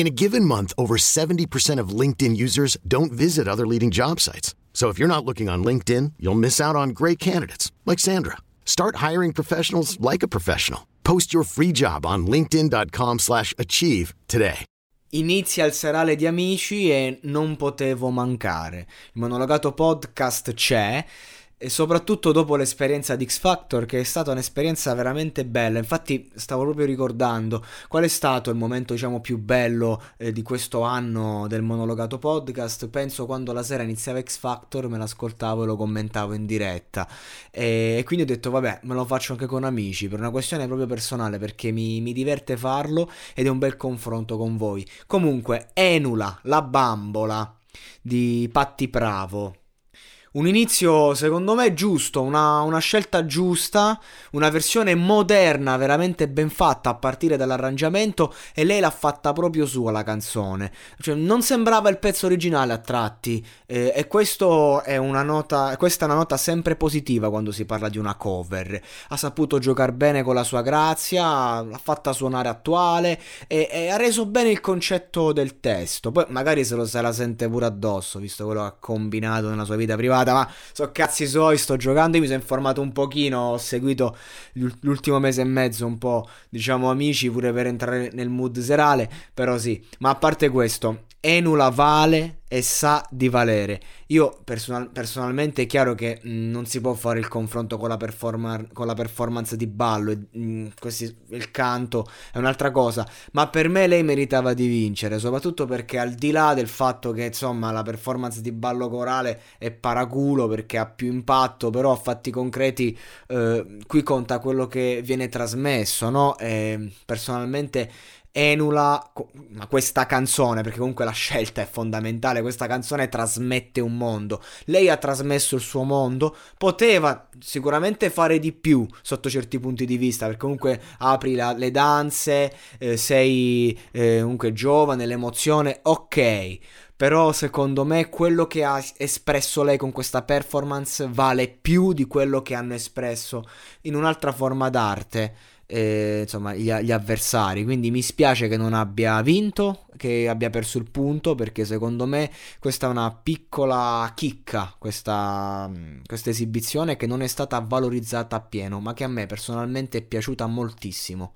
In a given month, over 70% of LinkedIn users don't visit other leading job sites. So if you're not looking on LinkedIn, you'll miss out on great candidates like Sandra. Start hiring professionals like a professional. Post your free job on linkedin.com/achieve today. Inizia il serale di amici e non potevo mancare. Il monologato podcast c'è e soprattutto dopo l'esperienza di X Factor che è stata un'esperienza veramente bella. Infatti stavo proprio ricordando qual è stato il momento diciamo più bello eh, di questo anno del monologato podcast. Penso quando la sera iniziava X Factor me l'ascoltavo e lo commentavo in diretta. E, e quindi ho detto vabbè me lo faccio anche con amici per una questione proprio personale perché mi, mi diverte farlo ed è un bel confronto con voi. Comunque Enula la bambola di Patti Bravo un inizio secondo me giusto, una, una, scelta giusta, una versione moderna, veramente ben fatta a partire dall'arrangiamento e lei l'ha fatta proprio sua la canzone. Cioè, non sembrava il pezzo originale a tratti eh, e è nota, questa è una nota sempre positiva quando si parla di una cover. Ha saputo giocare bene con la sua grazia, l'ha fatta suonare attuale e, e ha reso bene il concetto del testo. Poi magari se lo se la sente pure addosso, visto quello che ha combinato nella sua vita privata puntata, ma so cazzi suoi, sto giocando, io mi sono informato un pochino, ho seguito l'ultimo mese e mezzo un po', diciamo, amici, pure per entrare nel mood serale, però sì, ma a parte questo, Enula vale e sa di valere. Io personal- personalmente è chiaro che mh, non si può fare il confronto con la, performa- con la performance di ballo, mh, mm, questi, il canto è un'altra cosa, ma per me lei meritava di vincere, soprattutto perché al di là del fatto che insomma la performance di ballo corale è paraculo perché ha più impatto, però a fatti concreti eh, qui conta quello che viene trasmesso, no? E personalmente Enula, ma questa canzone, perché comunque la scelta è fondamentale, questa canzone trasmette un mondo. Lei ha trasmesso il suo mondo, poteva sicuramente fare di più sotto certi punti di vista, perché comunque apri la, le danze, eh, sei eh, comunque giovane, l'emozione, ok. Però secondo me quello che ha espresso lei con questa performance vale più di quello che hanno espresso in un'altra forma d'arte eh, insomma, gli, gli, avversari. Quindi mi spiace che non abbia vinto, che abbia perso il punto, perché secondo me questa è una piccola chicca, questa, questa esibizione che non è stata valorizzata appieno, ma che a me personalmente è piaciuta moltissimo.